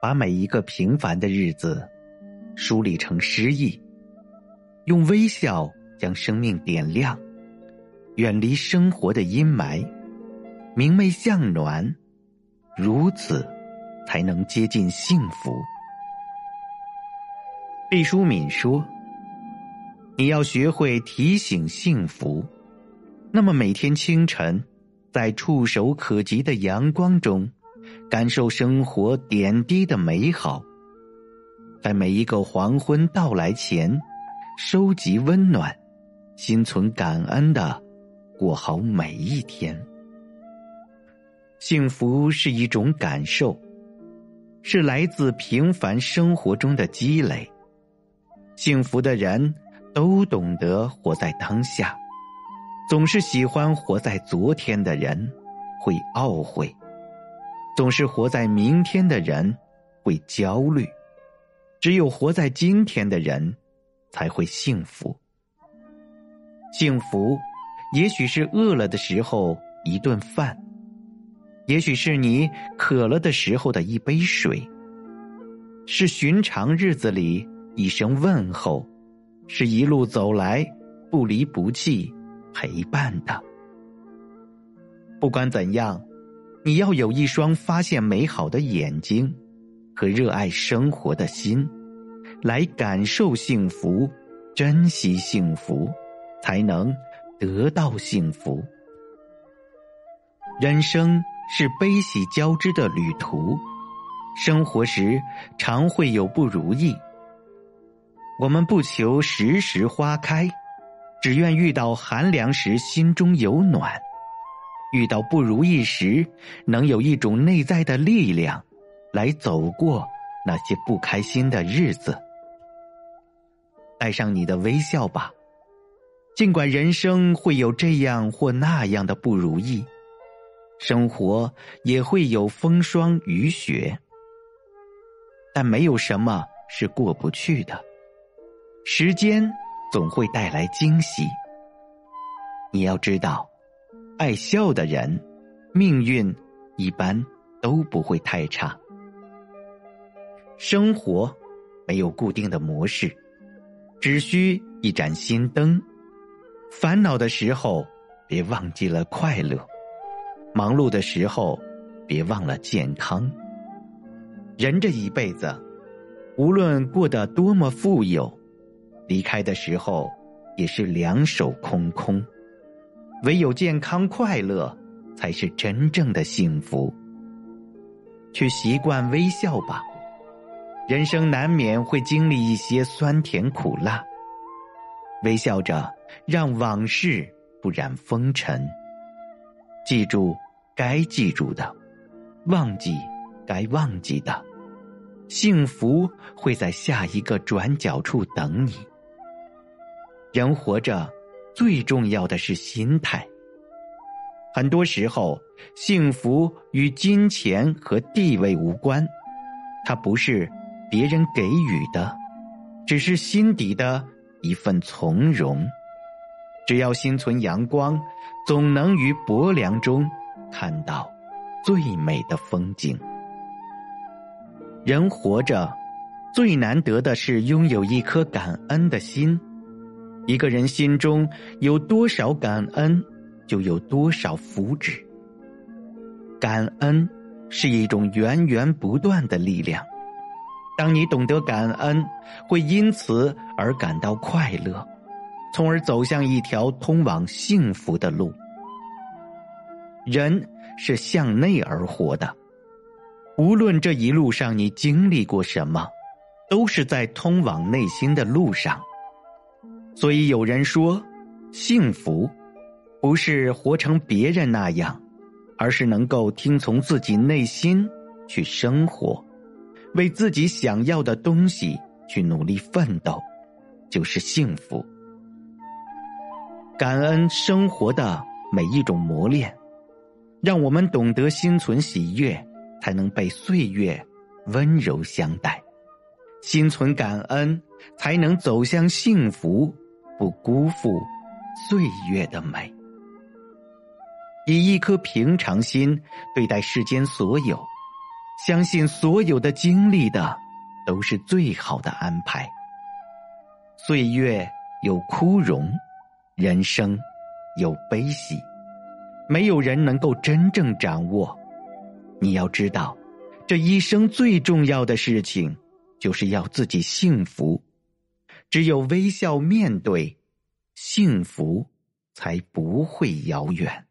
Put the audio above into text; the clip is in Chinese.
把每一个平凡的日子梳理成诗意，用微笑将生命点亮，远离生活的阴霾，明媚向暖，如此才能接近幸福。毕淑敏说：“你要学会提醒幸福，那么每天清晨，在触手可及的阳光中，感受生活点滴的美好；在每一个黄昏到来前，收集温暖，心存感恩的过好每一天。幸福是一种感受，是来自平凡生活中的积累。”幸福的人都懂得活在当下，总是喜欢活在昨天的人会懊悔，总是活在明天的人会焦虑，只有活在今天的人才会幸福。幸福，也许是饿了的时候一顿饭，也许是你渴了的时候的一杯水，是寻常日子里。一声问候，是一路走来不离不弃陪伴的。不管怎样，你要有一双发现美好的眼睛和热爱生活的心，来感受幸福，珍惜幸福，才能得到幸福。人生是悲喜交织的旅途，生活时常会有不如意。我们不求时时花开，只愿遇到寒凉时心中有暖；遇到不如意时，能有一种内在的力量，来走过那些不开心的日子。带上你的微笑吧，尽管人生会有这样或那样的不如意，生活也会有风霜雨雪，但没有什么是过不去的。时间总会带来惊喜。你要知道，爱笑的人，命运一般都不会太差。生活没有固定的模式，只需一盏心灯。烦恼的时候，别忘记了快乐；忙碌的时候，别忘了健康。人这一辈子，无论过得多么富有。离开的时候，也是两手空空。唯有健康快乐，才是真正的幸福。去习惯微笑吧，人生难免会经历一些酸甜苦辣。微笑着，让往事不染风尘。记住该记住的，忘记该忘记的。幸福会在下一个转角处等你。人活着，最重要的是心态。很多时候，幸福与金钱和地位无关，它不是别人给予的，只是心底的一份从容。只要心存阳光，总能于薄凉中看到最美的风景。人活着，最难得的是拥有一颗感恩的心。一个人心中有多少感恩，就有多少福祉。感恩是一种源源不断的力量。当你懂得感恩，会因此而感到快乐，从而走向一条通往幸福的路。人是向内而活的，无论这一路上你经历过什么，都是在通往内心的路上。所以有人说，幸福不是活成别人那样，而是能够听从自己内心去生活，为自己想要的东西去努力奋斗，就是幸福。感恩生活的每一种磨练，让我们懂得心存喜悦，才能被岁月温柔相待；心存感恩，才能走向幸福。不辜负岁月的美，以一颗平常心对待世间所有，相信所有的经历的都是最好的安排。岁月有枯荣，人生有悲喜，没有人能够真正掌握。你要知道，这一生最重要的事情，就是要自己幸福。只有微笑面对，幸福才不会遥远。